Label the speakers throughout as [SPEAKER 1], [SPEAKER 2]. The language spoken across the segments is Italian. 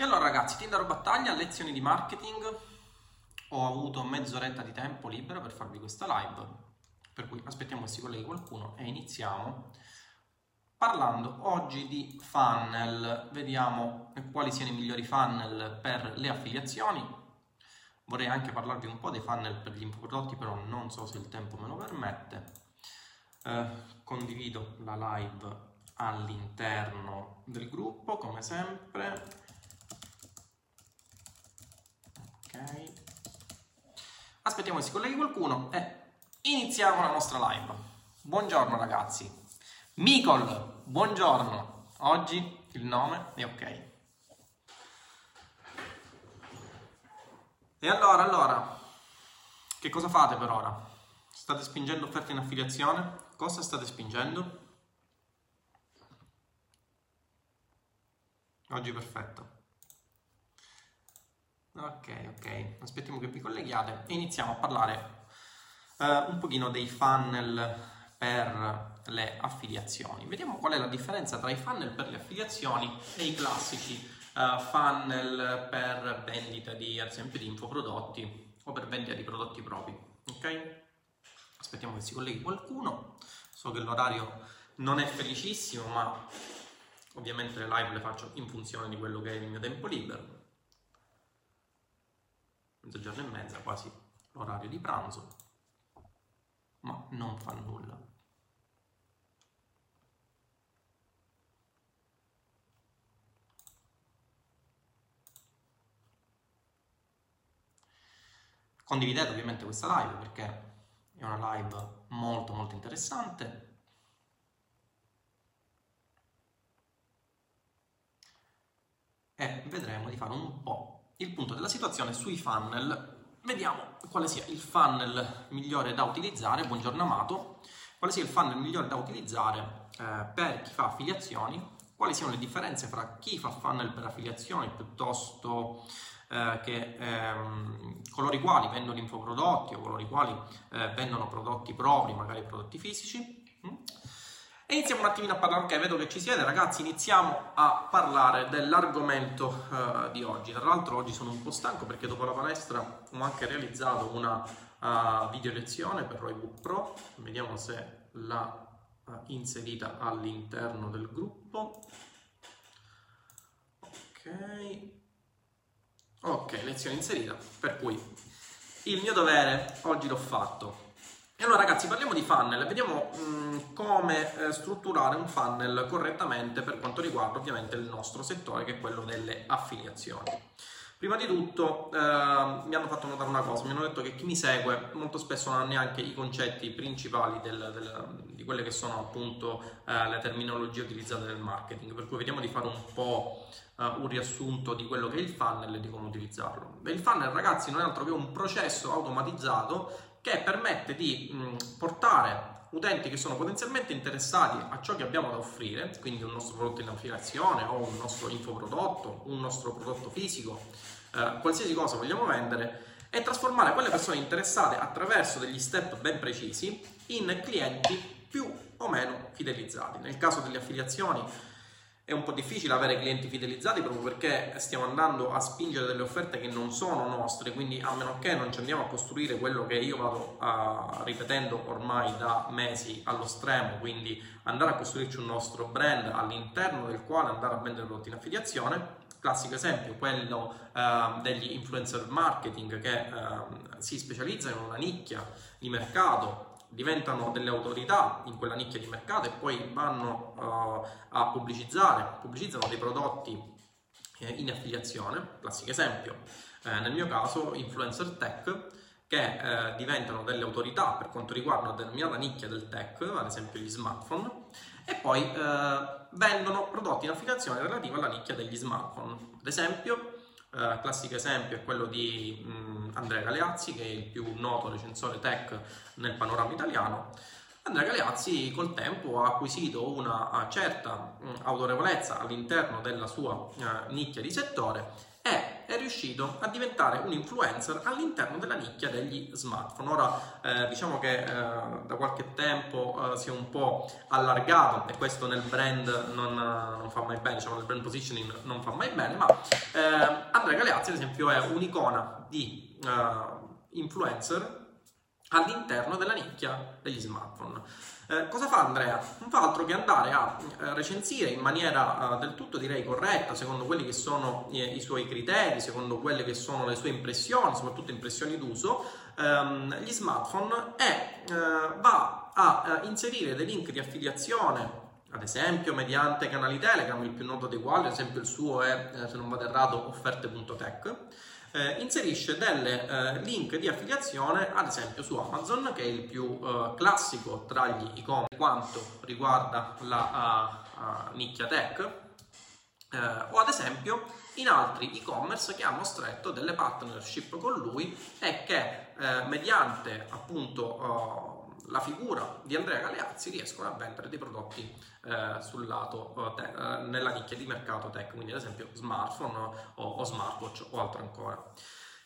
[SPEAKER 1] E allora ragazzi, Tinder Battaglia, lezioni di marketing. Ho avuto mezz'oretta di tempo libero per farvi questa live, per cui aspettiamo che si colleghi qualcuno e iniziamo parlando oggi di funnel. Vediamo quali siano i migliori funnel per le affiliazioni. Vorrei anche parlarvi un po' dei funnel per gli infoprodotti, però non so se il tempo me lo permette. Eh, condivido la live all'interno del gruppo, come sempre ok. Aspettiamo che si colleghi qualcuno e iniziamo la nostra live. Buongiorno ragazzi. Micol buongiorno. Oggi il nome è ok. E allora allora che cosa fate per ora? State spingendo offerte in affiliazione cosa state spingendo? Oggi perfetto Ok, ok, aspettiamo che vi colleghiate e iniziamo a parlare uh, un pochino dei funnel per le affiliazioni. Vediamo qual è la differenza tra i funnel per le affiliazioni e i classici uh, funnel per vendita di, ad esempio, di infoprodotti o per vendita di prodotti propri. Ok? Aspettiamo che si colleghi qualcuno. So che l'orario non è felicissimo, ma ovviamente le live le faccio in funzione di quello che è il mio tempo libero mezzogiorno e mezza, quasi l'orario di pranzo, ma non fa nulla. Condividete ovviamente questa live perché è una live molto molto interessante. E vedremo di fare un po' il punto della situazione sui funnel. Vediamo quale sia il funnel migliore da utilizzare, buongiorno Amato, quale sia il funnel migliore da utilizzare eh, per chi fa affiliazioni, quali siano le differenze fra chi fa funnel per affiliazioni piuttosto eh, che ehm, coloro i quali vendono infoprodotti o coloro i quali eh, vendono prodotti propri, magari prodotti fisici. Mm? E iniziamo un attimino a parlare, ok, vedo che ci siete ragazzi, iniziamo a parlare dell'argomento uh, di oggi. Tra l'altro oggi sono un po' stanco perché dopo la palestra ho anche realizzato una uh, video lezione per Roybook Pro, vediamo se l'ha uh, inserita all'interno del gruppo. Ok, ok, lezione inserita, per cui il mio dovere oggi l'ho fatto. E allora ragazzi parliamo di funnel, vediamo mh, mm, come eh, strutturare un funnel correttamente per quanto riguarda ovviamente il nostro settore che è quello delle affiliazioni. Prima di tutto eh, mi hanno fatto notare una cosa, mi hanno detto che chi mi segue molto spesso non ha neanche i concetti principali del, del, di quelle che sono appunto eh, le terminologie utilizzate nel marketing, per cui vediamo di fare un po' eh, un riassunto di quello che è il funnel e di come utilizzarlo. il funnel ragazzi non è altro che un processo automatizzato che permette di mh, portare utenti che sono potenzialmente interessati a ciò che abbiamo da offrire, quindi un nostro prodotto in affiliazione o un nostro infoprodotto, un nostro prodotto fisico, eh, qualsiasi cosa vogliamo vendere, e trasformare quelle persone interessate attraverso degli step ben precisi in clienti più o meno fidelizzati. Nel caso delle affiliazioni è un po' difficile avere clienti fidelizzati proprio perché stiamo andando a spingere delle offerte che non sono nostre, quindi a meno che non ci andiamo a costruire quello che io vado a, ripetendo ormai da mesi allo stremo, quindi andare a costruirci un nostro brand all'interno del quale andare a vendere prodotti in affiliazione. Classico esempio, quello eh, degli influencer marketing che eh, si specializzano in una nicchia di mercato diventano delle autorità in quella nicchia di mercato e poi vanno uh, a pubblicizzare, pubblicizzano dei prodotti eh, in affiliazione, classico esempio, eh, nel mio caso influencer tech, che eh, diventano delle autorità per quanto riguarda una determinata nicchia del tech, ad esempio gli smartphone, e poi eh, vendono prodotti in affiliazione relativi alla nicchia degli smartphone. Ad esempio, Uh, classico esempio è quello di um, Andrea Galeazzi, che è il più noto recensore tech nel panorama italiano. Andrea Galeazzi col tempo ha acquisito una certa um, autorevolezza all'interno della sua uh, nicchia di settore e è riuscito a diventare un influencer all'interno della nicchia degli smartphone. Ora eh, diciamo che eh, da qualche tempo eh, si è un po' allargato e questo nel brand non, non, fa mai bene, diciamo nel brand positioning non fa mai bene, ma eh, Andrea Galeazzi ad esempio è un'icona di eh, influencer all'interno della nicchia degli smartphone. Eh, cosa fa Andrea? Non fa altro che andare a eh, recensire in maniera eh, del tutto direi corretta, secondo quelli che sono eh, i suoi criteri, secondo quelle che sono le sue impressioni, soprattutto impressioni d'uso, ehm, gli smartphone e eh, va a inserire dei link di affiliazione ad esempio mediante canali Telegram, il più noto dei quali, ad esempio il suo è, se non vado errato, offerte.tech eh, inserisce delle eh, link di affiliazione ad esempio su Amazon che è il più eh, classico tra gli e-commerce quanto riguarda la nicchia tech eh, o ad esempio in altri e-commerce che hanno stretto delle partnership con lui e che mediante appunto la figura di Andrea Galeazzi riescono a vendere dei prodotti eh, sul lato eh, te, eh, nella nicchia di mercato tech, quindi ad esempio smartphone o, o smartwatch o altro ancora.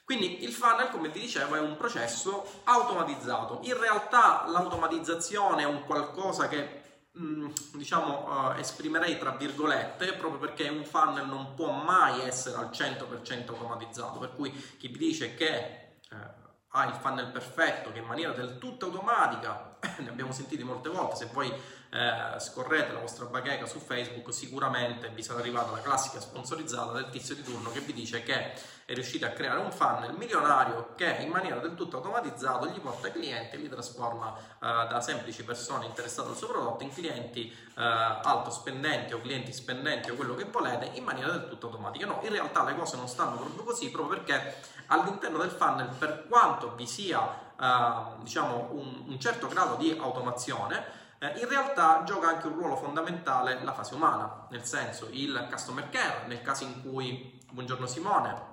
[SPEAKER 1] Quindi il funnel, come vi dicevo, è un processo automatizzato. In realtà l'automatizzazione è un qualcosa che mm, diciamo uh, esprimerei tra virgolette proprio perché un funnel non può mai essere al 100% automatizzato per cui chi vi dice che uh, ha il funnel perfetto che in maniera del tutto automatica, ne abbiamo sentiti molte volte, se voi eh, scorrete la vostra bacheca su Facebook sicuramente vi sarà arrivata la classica sponsorizzata del tizio di turno che vi dice che è riuscito a creare un funnel milionario che in maniera del tutto automatizzato gli porta clienti e li trasforma eh, da semplici persone interessate al suo prodotto in clienti eh, alto spendenti o clienti spendenti o quello che volete in maniera del tutto automatica. No, in realtà le cose non stanno proprio così proprio perché all'interno del funnel, per quanto vi sia eh, diciamo un, un, certo grado di automazione, in realtà gioca anche un ruolo fondamentale la fase umana, nel senso il customer care, nel caso in cui, buongiorno Simone,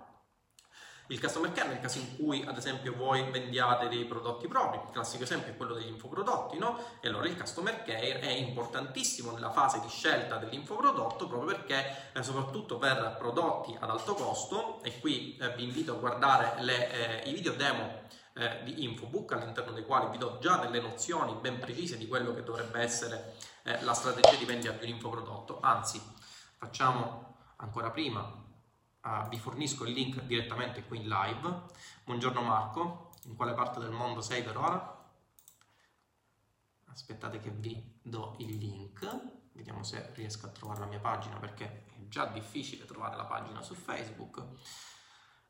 [SPEAKER 1] il customer care nel caso in cui ad esempio voi vendiate dei prodotti propri, il classico esempio è quello degli infoprodotti, no? E allora il customer care è importantissimo nella fase di scelta dell'infoprodotto proprio perché eh, soprattutto per prodotti ad alto costo, e qui eh, vi invito a guardare le, eh, i video demo eh, di Infobook all'interno dei quali vi do già delle nozioni ben precise di quello che dovrebbe essere eh, la strategia di vendita di un infoprodotto, anzi facciamo ancora prima Uh, vi fornisco il link direttamente qui in live. Buongiorno Marco, in quale parte del mondo sei per ora? Aspettate che vi do il link, vediamo se riesco a trovare la mia pagina perché è già difficile trovare la pagina su Facebook.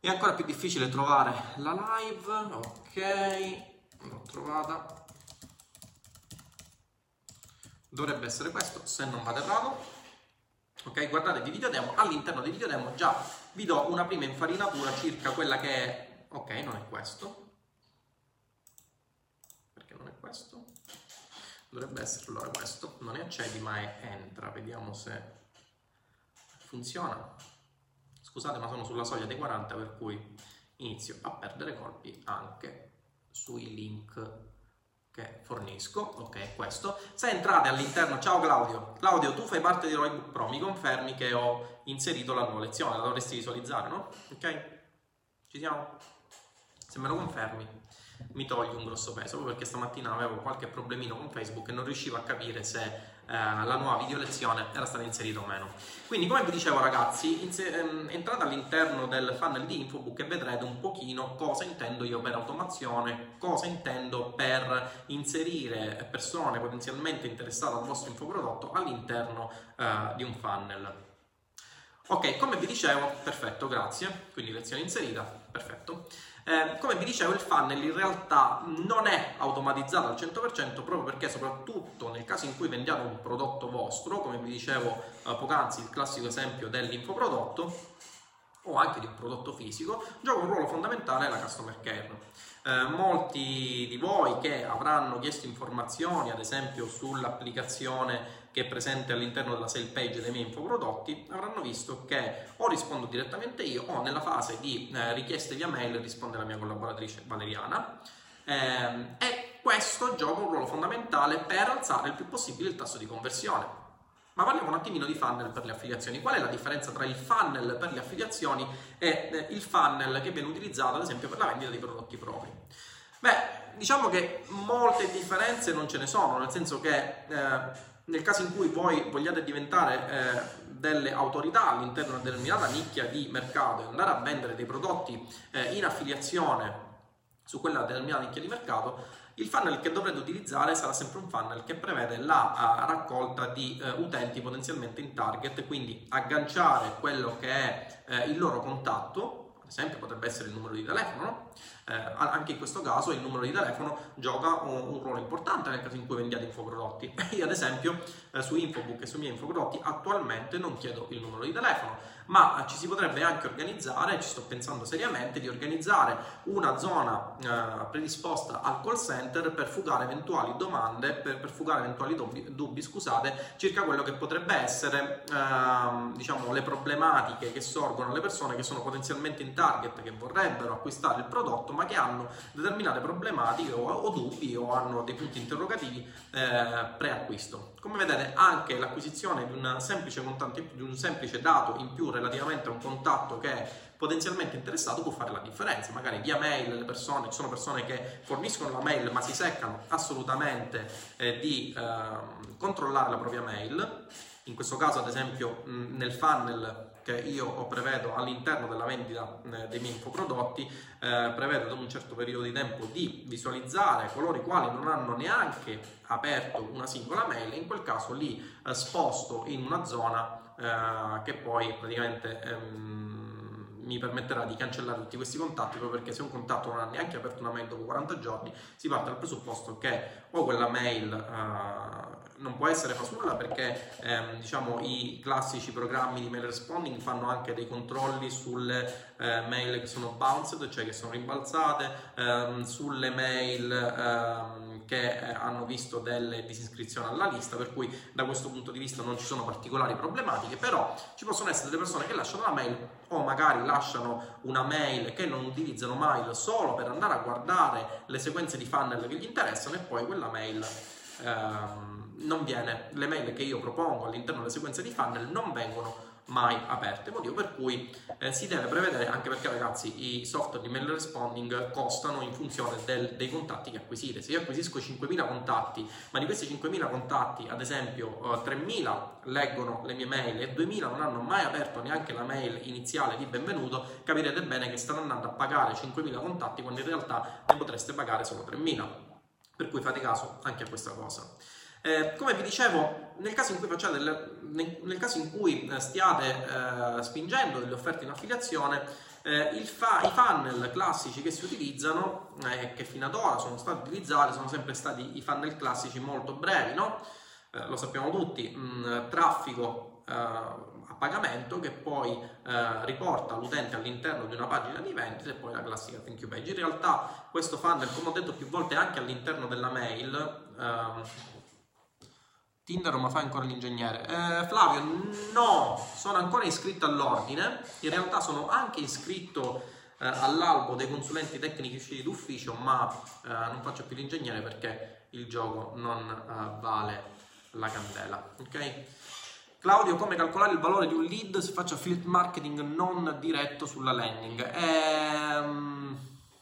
[SPEAKER 1] È ancora più difficile trovare la live, ok, l'ho trovata. Dovrebbe essere questo, se non vado errato. Ok, guardate i video demo, all'interno dei video demo già vi do una prima infarinatura circa quella che è... Ok, non è questo. Perché non è questo? Dovrebbe essere allora questo. Non è accedi ma è entra. Vediamo se funziona. Scusate ma sono sulla soglia dei 40 per cui inizio a perdere colpi anche sui link che fornisco, ok, questo. Se entrate all'interno, ciao Claudio, Claudio tu fai parte di Roybook Pro, mi confermi che ho inserito la nuova lezione, la dovresti visualizzare, no? Ok? Ci siamo? Se me lo confermi mi togli un grosso peso, proprio perché stamattina avevo qualche problemino con Facebook e non riuscivo a capire se eh, la nuova video lezione era stata inserita o meno. Quindi come vi dicevo ragazzi, ehm, entrate all'interno del funnel di Infobook e vedrete un pochino cosa intendo io per automazione, cosa intendo per inserire persone potenzialmente interessate al vostro infoprodotto all'interno eh, di un funnel. Ok, come vi dicevo, perfetto, grazie, quindi lezione inserita, perfetto. Eh, come vi dicevo, il funnel in realtà non è automatizzato al 100% proprio perché soprattutto nel caso in cui vendiate un prodotto vostro, come vi dicevo eh, poc'anzi, il classico esempio dell'infoprodotto, o anche di un prodotto fisico, gioca un ruolo fondamentale la customer care. Eh, molti di voi che avranno chiesto informazioni, ad esempio sull'applicazione che è presente all'interno della sale page dei miei infoprodotti, avranno visto che o rispondo direttamente io o nella fase di eh, richieste via mail risponde la mia collaboratrice Valeriana. Eh, e questo gioca un ruolo fondamentale per alzare il più possibile il tasso di conversione Ma parliamo un attimino di funnel per le affiliazioni. Qual è la differenza tra il funnel per le affiliazioni e eh, il funnel che viene utilizzato ad esempio per la vendita di prodotti propri? Beh, diciamo che molte differenze non ce ne sono, nel senso che eh, nel caso in cui voi vogliate diventare eh, delle autorità all'interno di una determinata nicchia di mercato e andare a vendere dei prodotti eh, in affiliazione su quella determinata nicchia di mercato, il funnel che dovrete utilizzare sarà sempre un funnel che prevede la uh, raccolta di uh, utenti potenzialmente in target, quindi agganciare quello che è uh, il loro contatto, esempio potrebbe essere il numero di telefono, no? anche in questo caso il numero di telefono gioca un, un, ruolo importante nel caso in cui vendiate infoprodotti. Io ad esempio su Infobook e sui miei infoprodotti attualmente non chiedo il numero di telefono, ma ci si potrebbe anche organizzare, ci sto pensando seriamente, di organizzare una zona eh, predisposta al call center per fugare eventuali domande, per, per fugare eventuali dubbi, dubbi, scusate, circa quello che potrebbe essere, eh, diciamo, le problematiche che sorgono alle persone che sono potenzialmente in target, che vorrebbero acquistare il prodotto, ma che hanno determinate problematiche o, o dubbi o hanno dei punti interrogativi eh, preacquisto. Come vedete, anche l'acquisizione di semplice contante, di un semplice dato in più relativamente a un contatto che è potenzialmente interessato può fare la differenza. Magari via mail le persone, ci sono persone che forniscono la mail ma si seccano assolutamente eh, di eh, controllare la propria mail. In questo caso, ad esempio, nel funnel che io prevedo all'interno della vendita eh, dei miei infoprodotti, eh, prevedo da un certo periodo di tempo di visualizzare coloro i quali non hanno neanche aperto una singola mail e in quel caso li eh, sposto in una zona eh, che poi praticamente ehm, mi permetterà di cancellare tutti questi contatti proprio perché se un contatto non ha neanche aperto una mail dopo 40 giorni si parte dal presupposto che o quella mail eh, non può essere fasulla perché ehm, diciamo, i classici programmi di mail responding fanno anche dei controlli sulle eh, mail che sono bounced, cioè che sono rimbalzate, ehm, sulle mail ehm, che eh, hanno visto delle disiscrizioni alla lista, per cui da questo punto di vista non ci sono particolari problematiche, però ci possono essere delle persone che lasciano la mail o magari lasciano una mail che non utilizzano mai solo per andare a guardare le sequenze di funnel che gli interessano e poi quella mail ehm, non viene, le mail che io propongo all'interno delle sequenze di funnel non vengono mai aperte, motivo per cui eh, si deve prevedere, anche perché ragazzi i software di mail responding costano in funzione del, dei contatti che acquisite. Se io acquisisco 5.000 contatti, ma di questi 5.000 contatti, ad esempio eh, 3.000 leggono le mie mail e 2.000 non hanno mai aperto neanche la mail iniziale di benvenuto, capirete bene che stanno andando a pagare 5.000 contatti quando in realtà ne potreste pagare solo 3.000. Per cui fate caso anche a questa cosa. Eh, come vi dicevo, nel caso in cui, delle, nel caso in cui eh, stiate eh, spingendo delle offerte in affiliazione, eh, fa, i funnel classici che si utilizzano, eh, che fino ad ora sono stati utilizzati, sono sempre stati i funnel classici molto brevi, no? Lo sappiamo tutti, mh, traffico a pagamento che poi riporta l'utente all'interno di una pagina di vendita e poi la classica thank you page. In realtà questo funnel, come ho detto più volte, anche all'interno della mail, ehm, Tinder ma fai ancora l'ingegnere? Eh, Flavio, no, sono ancora iscritto all'ordine, in realtà sono anche iscritto eh, all'albo dei consulenti tecnici d'ufficio, ma eh, non faccio più l'ingegnere perché il gioco non eh, vale la candela, ok? Claudio, come calcolare il valore di un lead se faccio affiliate marketing non diretto sulla landing? Ehm,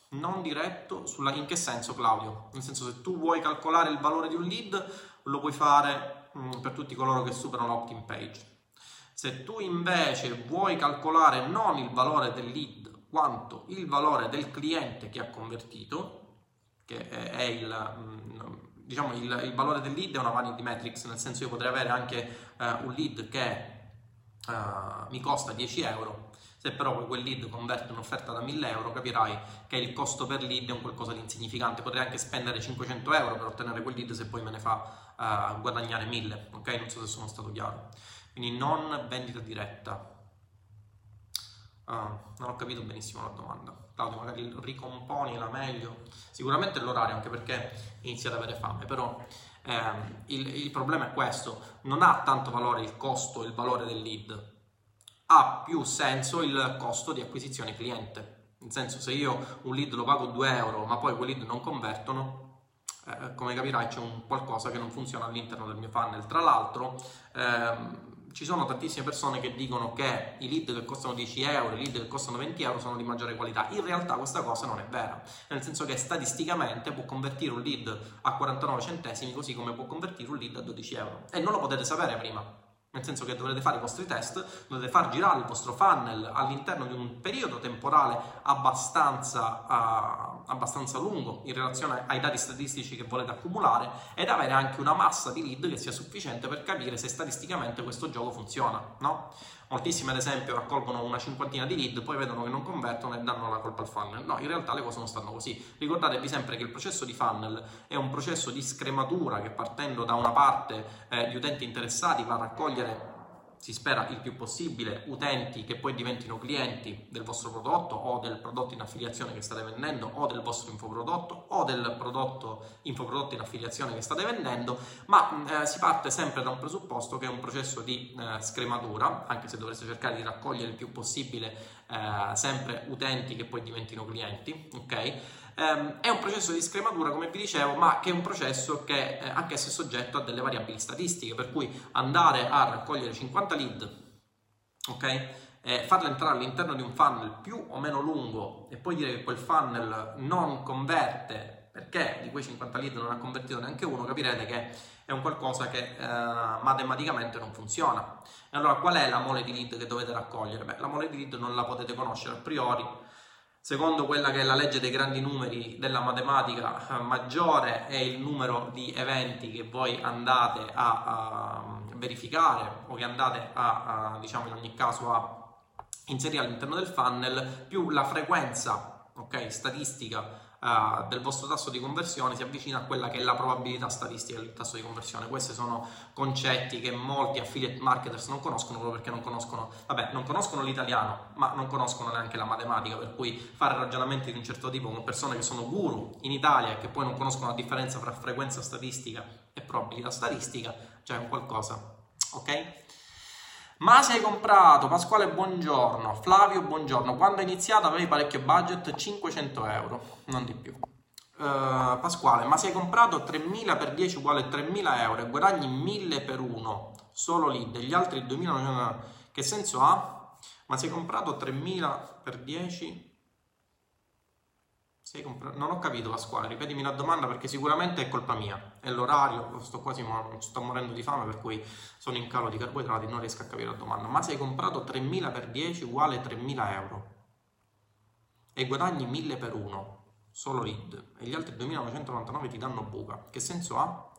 [SPEAKER 1] non diretto sulla... In che senso, Claudio? Nel senso, se tu vuoi calcolare il valore di un lead, lo puoi fare Mm, per tutti coloro che superano l'opt-in page. Se tu invece vuoi calcolare non il valore del lead quanto il valore del cliente che ha convertito, che è il, mm, diciamo il, il valore del lead è una vanity metrics, nel senso io potrei avere anche uh, un lead che uh, mi costa 10 euro, se però quel lead converte un'offerta da 1000 euro capirai che il costo per lead è un qualcosa di insignificante, potrei anche spendere 500 euro per ottenere quel lead se poi me ne fa a guadagnare 1000, ok? Non so se sono stato chiaro. Quindi non vendita diretta. Uh, non ho capito benissimo la domanda. Claudio, magari ricomponi la meglio. Sicuramente l'orario, anche perché inizia ad avere fame, però ehm, il, il problema è questo. Non ha tanto valore il costo, il valore del lead. Ha più senso il costo di acquisizione cliente. Nel senso, se io un lead lo pago 2 euro, ma poi quel lead non convertono, eh, come capirai c'è un qualcosa che non funziona all'interno del mio funnel. Tra l'altro ehm, ci sono tantissime persone che dicono che i lead che costano 10 euro, i lead che costano 20 euro sono di maggiore qualità. In realtà questa cosa non è vera, nel senso che statisticamente può convertire un lead a 49 centesimi così come può convertire un lead a 12 euro. E non lo potete sapere prima. Nel senso che dovrete fare i vostri test, dovete far girare il vostro funnel all'interno di un periodo temporale abbastanza, uh, abbastanza, lungo in relazione ai dati statistici che volete accumulare ed avere anche una massa di lead che sia sufficiente per capire se statisticamente questo gioco funziona, no? Moltissimi ad esempio raccolgono una cinquantina di lead, poi vedono che non convertono e danno la colpa al funnel. No, in realtà le cose non stanno così. Ricordatevi sempre che il processo di funnel è un processo di scrematura che partendo da una parte eh, gli utenti interessati va a raccogliere si spera il più possibile, utenti che poi diventino clienti del vostro prodotto o del prodotto in affiliazione che state vendendo o del vostro infoprodotto o del prodotto infoprodotto in affiliazione che state vendendo, ma eh, si parte sempre da un presupposto che è un processo di eh, scrematura, anche se dovreste cercare di raccogliere il più possibile eh, sempre utenti che poi diventino clienti, ok? Um, è un processo di scrematura, come vi dicevo, ma che è un processo che eh, anche è soggetto a delle variabili statistiche, per cui andare a raccogliere 50 lead, ok? E farle entrare all'interno di un funnel più o meno lungo e poi dire che quel funnel non converte perché di quei 50 lead non ha convertito neanche uno, capirete che è un qualcosa che eh, matematicamente non funziona. E allora qual è la mole di lead che dovete raccogliere? Beh, la mole di lead non la potete conoscere a priori, Secondo quella che è la legge dei grandi numeri della matematica, eh, maggiore è il numero di eventi che voi andate a, a verificare o che andate a, a, diciamo in ogni caso a inserire all'interno del funnel, più la frequenza okay, statistica uh, del vostro tasso di conversione si avvicina a quella che è la probabilità statistica del tasso di conversione. Questi sono concetti che molti affiliate marketers non conoscono proprio perché non conoscono, vabbè, non conoscono l'italiano, ma non conoscono neanche la matematica, per cui fare ragionamenti di un certo tipo con persone che sono guru in Italia e che poi non conoscono la differenza tra frequenza statistica e probabilità statistica, cioè è un qualcosa, ok? Ma se hai comprato, Pasquale buongiorno, Flavio buongiorno, quando hai iniziato avevi parecchio budget, 500 euro, non di più. Uh, Pasquale, ma se hai comprato 3000 per 10 uguale 3000 euro e guadagni 1000 per 1, solo lì, degli altri 2000, che senso ha? Ma se hai comprato 3000 per 10 Compra... Non ho capito Pasquale, ripetimi la domanda perché sicuramente è colpa mia. È l'orario, sto quasi sto morendo di fame per cui sono in calo di carboidrati, non riesco a capire la domanda. Ma se hai comprato 3.000 per 10 uguale 3.000 euro e guadagni 1.000 per 1, solo lead, e gli altri 2.999 ti danno buca, che senso ha?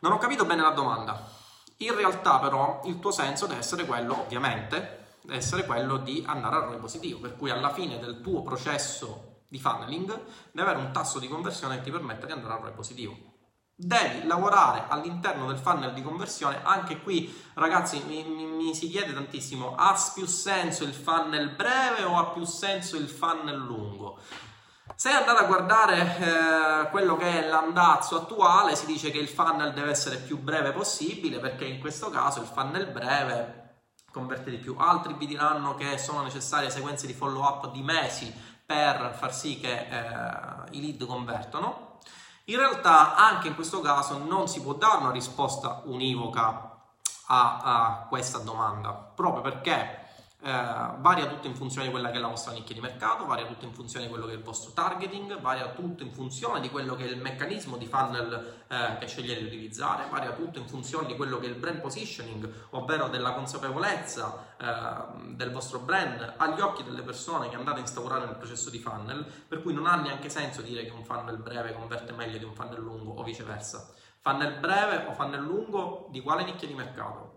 [SPEAKER 1] Non ho capito bene la domanda. In realtà però il tuo senso deve essere quello, ovviamente, deve essere quello di andare a ROI positivo, per cui alla fine del tuo processo di funneling deve avere un tasso di conversione che ti permetta di andare a ROI positivo. Devi lavorare all'interno del funnel di conversione, anche qui ragazzi mi, mi, mi, si chiede tantissimo, ha più senso il funnel breve o ha più senso il funnel lungo? Se andate a guardare eh, quello che è l'andazzo attuale, si dice che il funnel deve essere più breve possibile perché in questo caso il funnel breve converte di più. Altri vi diranno che sono necessarie sequenze di follow up di mesi per far sì che eh, i lead convertono. In realtà anche in questo caso non si può dare una risposta univoca a, a questa domanda, proprio perché eh, varia tutto in funzione di quella che è la vostra nicchia di mercato, varia tutto in funzione di quello che è il vostro targeting, varia tutto in funzione di quello che è il meccanismo di funnel eh, che scegliete di utilizzare, varia tutto in funzione di quello che è il brand positioning, ovvero della consapevolezza eh, del vostro brand agli occhi delle persone che andate a instaurare nel processo di funnel, per cui non ha neanche senso dire che un funnel breve converte meglio di un funnel lungo o viceversa. Funnel breve o funnel lungo di quale nicchia di mercato?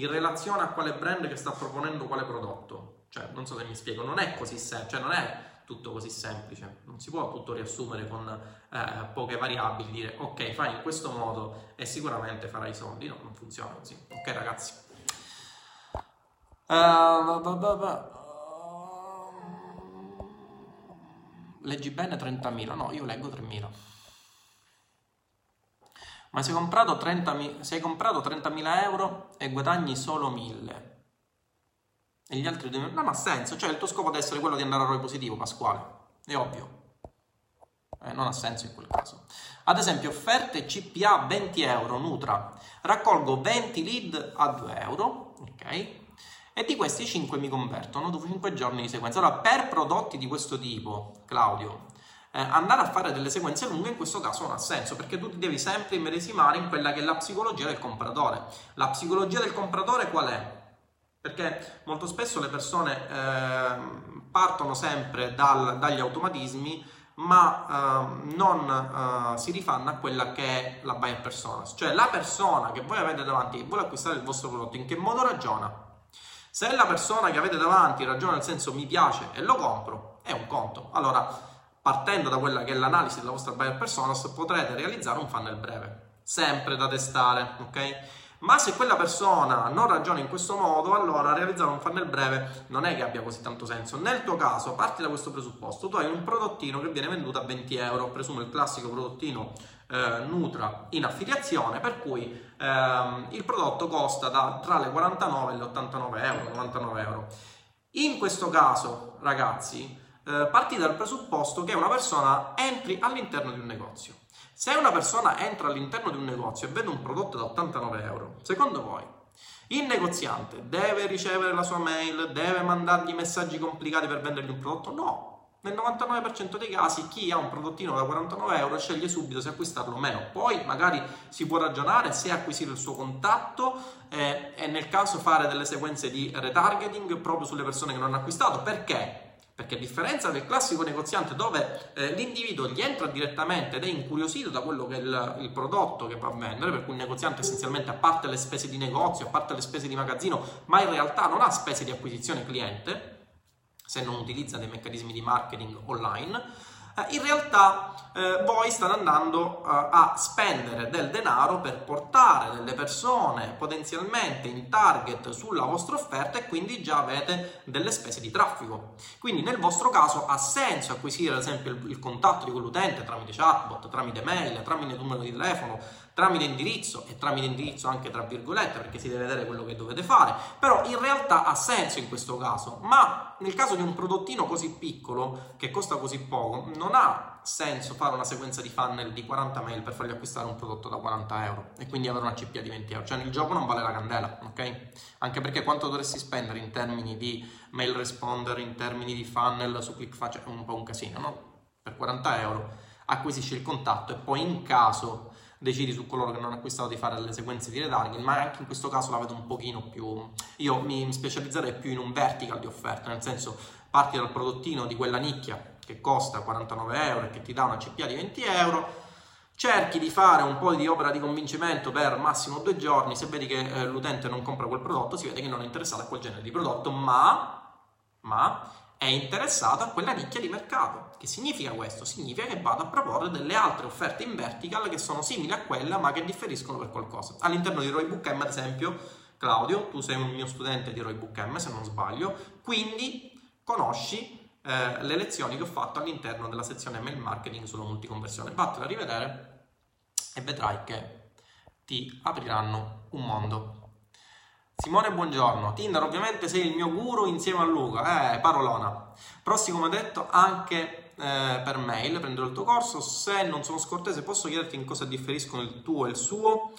[SPEAKER 1] In relazione a quale brand che sta proponendo quale prodotto. Cioè, non so se mi spiego, non è così semplice, cioè non è tutto così semplice, non si può tutto riassumere con eh, poche variabili, dire ok, fai in questo modo e sicuramente farai soldi, no, non funziona così. Ok ragazzi. Uh, leggi bene 30.000, no, io leggo 3.000. Ma se hai comprato 30.000 euro e guadagni solo 1.000 e gli altri 2.000, non ha senso, cioè il tuo scopo deve essere quello di andare a ROI positivo, Pasquale, è ovvio. Eh, non ha senso in quel caso. Ad esempio, offerte CPA 20 euro Nutra, raccolgo 20 lead a 2 euro, ok? E di questi 5 mi convertono dopo 5 giorni di sequenza. Allora, per prodotti di questo tipo, Claudio, eh, andare a fare delle sequenze lunghe in questo caso non ha senso perché tu ti devi sempre immedesimare in quella che è la psicologia del compratore. La psicologia del compratore qual è? Perché molto spesso le persone eh, partono sempre dal, dagli automatismi ma uh, non uh, si rifanno a quella che è la buyer persona, cioè la persona che voi avete davanti che vuole acquistare il vostro prodotto, in che modo ragiona? Se la persona che avete davanti ragiona nel senso mi piace e lo compro, è un conto. Allora, partendo da quella che è l'analisi della vostra buyer persona, potrete realizzare un funnel breve, sempre da testare, ok? Ma se quella persona non ragiona in questo modo, allora realizzare un funnel breve non è che abbia così tanto senso. Nel tuo caso, parti da questo presupposto, tu hai un prodottino che viene venduto a 20 euro, presumo il classico prodottino eh, Nutra in affiliazione, per cui ehm, il prodotto costa da, tra le 49 e le 89 euro, 99 euro. In questo caso, ragazzi, eh, dal presupposto che una persona entri all'interno di un negozio. Se una persona entra all'interno di un negozio e vede un prodotto da 89 euro, secondo voi il negoziante deve ricevere la sua mail, deve mandargli messaggi complicati per vendergli un prodotto? No. Nel 99% dei casi chi ha un prodottino da 49 euro sceglie subito se acquistarlo o meno. Poi magari si può ragionare se acquisire il suo contatto eh, e nel caso fare delle sequenze di retargeting proprio sulle persone che non hanno acquistato. Perché? Perché a differenza del classico negoziante dove eh, l'individuo gli entra direttamente ed è incuriosito da quello che è il, il, prodotto che va a vendere, per cui il negoziante essenzialmente a parte le spese di negozio, a parte le spese di magazzino, ma in realtà non ha spese di acquisizione cliente, se non utilizza dei meccanismi di marketing online, in realtà eh, voi state andando eh, a spendere del denaro per portare delle persone potenzialmente in target sulla vostra offerta e quindi già avete delle spese di traffico. Quindi nel vostro caso ha senso acquisire ad esempio il, il contatto di quell'utente tramite chatbot, tramite mail, tramite numero di telefono, tramite indirizzo e tramite indirizzo anche tra virgolette perché si deve vedere quello che dovete fare, però in realtà ha senso in questo caso, ma nel caso di un prodottino così piccolo che costa così poco non ha senso fare una sequenza di funnel di 40 mail per fargli acquistare un prodotto da 40 euro e quindi avere una CPA di 20 euro, cioè nel gioco non vale la candela, ok? Anche perché quanto dovresti spendere in termini di mail responder, in termini di funnel su ClickFaccia è un po' un casino, no? Per 40 euro acquisisci il contatto e poi in caso decidi su coloro che non hanno acquistato di fare le sequenze di retargeting, ma anche in questo caso la vedo un pochino più... Io mi specializzerei più in un vertical di offerta, nel senso parti dal prodottino di quella nicchia che costa 49 euro e che ti dà una CPA di 20 euro, cerchi di fare un po' di opera di convincimento per massimo due giorni, se vedi che eh, l'utente non compra quel prodotto, si vede che non è interessato a quel genere di prodotto, ma, ma è interessato a quella nicchia di mercato. Che significa questo? Significa che vado a proporre delle altre offerte in vertical che sono simili a quella ma che differiscono per qualcosa. All'interno di Roybook M, ad esempio, Claudio, tu sei un mio studente di Roybook M se non sbaglio, quindi conosci eh, le lezioni che ho fatto all'interno della sezione mail marketing sulla multiconversione. Vattene a rivedere e vedrai che ti apriranno un mondo. Simone, buongiorno. Tinder, ovviamente sei il mio guru insieme a Luca. Eh, parolona. Prossimo, come detto, anche eh, per mail, prenderò il tuo corso, se non sono scortese posso chiederti in cosa differiscono il tuo e il suo?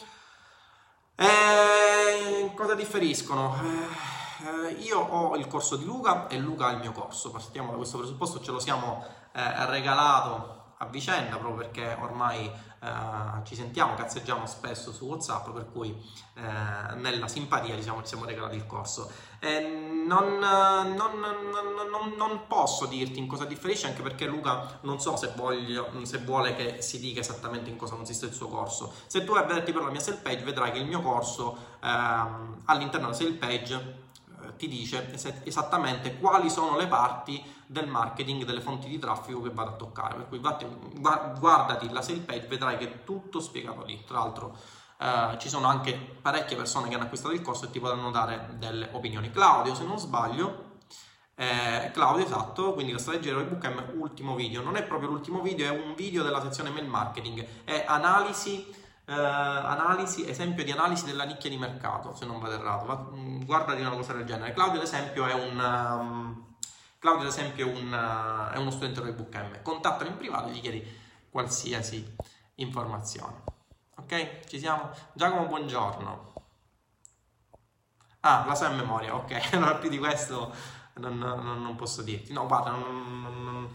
[SPEAKER 1] Eh, in cosa differiscono? Eh, io ho il corso di Luca e Luca ha il mio corso, partiamo da questo presupposto, ce lo siamo eh, regalato a vicenda proprio perché ormai eh, ci sentiamo, cazzeggiamo spesso su WhatsApp, per cui eh, nella simpatia diciamo, ci siamo regalati il corso. Eh, non, non, non, non, posso dirti in cosa differisce, anche perché Luca non so se, voglio, se, vuole che si dica esattamente in cosa consiste il suo corso. Se tu vai a vederti per la mia sale page, vedrai che il mio corso ehm, all'interno della sale page ti dice esattamente quali sono le parti del marketing delle fonti di traffico che vado a toccare. Per cui guardati la sale page, vedrai che è tutto spiegato lì. Tra l'altro eh, ci sono anche parecchie persone che hanno acquistato il corso e ti potranno dare delle opinioni. Claudio, se non sbaglio, eh, Claudio, esatto, quindi la strategia del book è ultimo video. Non è proprio l'ultimo video, è un video della sezione mail marketing, è analisi eh, analisi, esempio di analisi della nicchia di mercato, se non vado errato. Mm, guarda di una cosa del genere. Claudio, ad esempio, è un. Um, Claudio, ad esempio, un, uh, è uno studente del Book M. Contattalo in privato e gli chiedi qualsiasi informazioni. Ok? Ci siamo? Giacomo, buongiorno. Ah, la so in memoria, ok. Allora più di questo non, non, non posso dirti. No, guarda, non,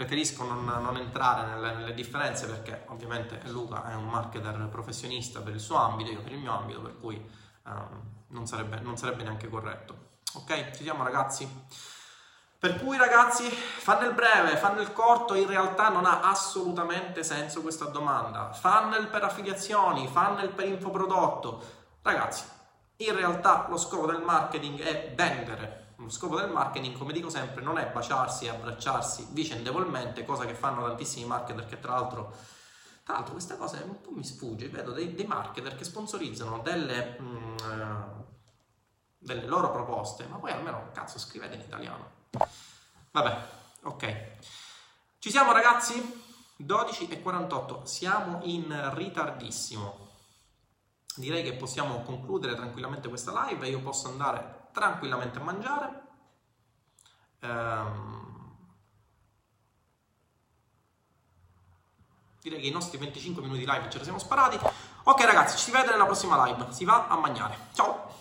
[SPEAKER 1] preferisco non, entrare nelle, nelle, differenze perché ovviamente Luca è un marketer professionista per il suo ambito, io per il mio ambito, per cui um, non, sarebbe, non sarebbe neanche corretto. Ok? Ci siamo ragazzi? Per cui ragazzi, funnel breve, funnel corto, in realtà non ha assolutamente senso questa domanda. Funnel per affiliazioni, funnel per infoprodotto. Ragazzi, in realtà lo scopo del marketing è vendere. Lo scopo del marketing, come dico sempre, non è baciarsi e abbracciarsi vicendevolmente, cosa che fanno tantissimi marketer che tra l'altro tra l'altro questa cosa un po' mi sfugge, vedo dei, dei marketer che sponsorizzano delle, mm, eh, delle loro proposte, ma poi almeno, cazzo, scrivete in italiano. Vabbè, ok. Ci siamo ragazzi? 12 e 48, siamo in ritardissimo. Direi che possiamo concludere tranquillamente questa live e io posso andare tranquillamente a mangiare. Ehm... Direi che i nostri 25 minuti live ce li siamo sparati. Ok ragazzi, ci si vede nella prossima live. Si va a mangiare. Ciao!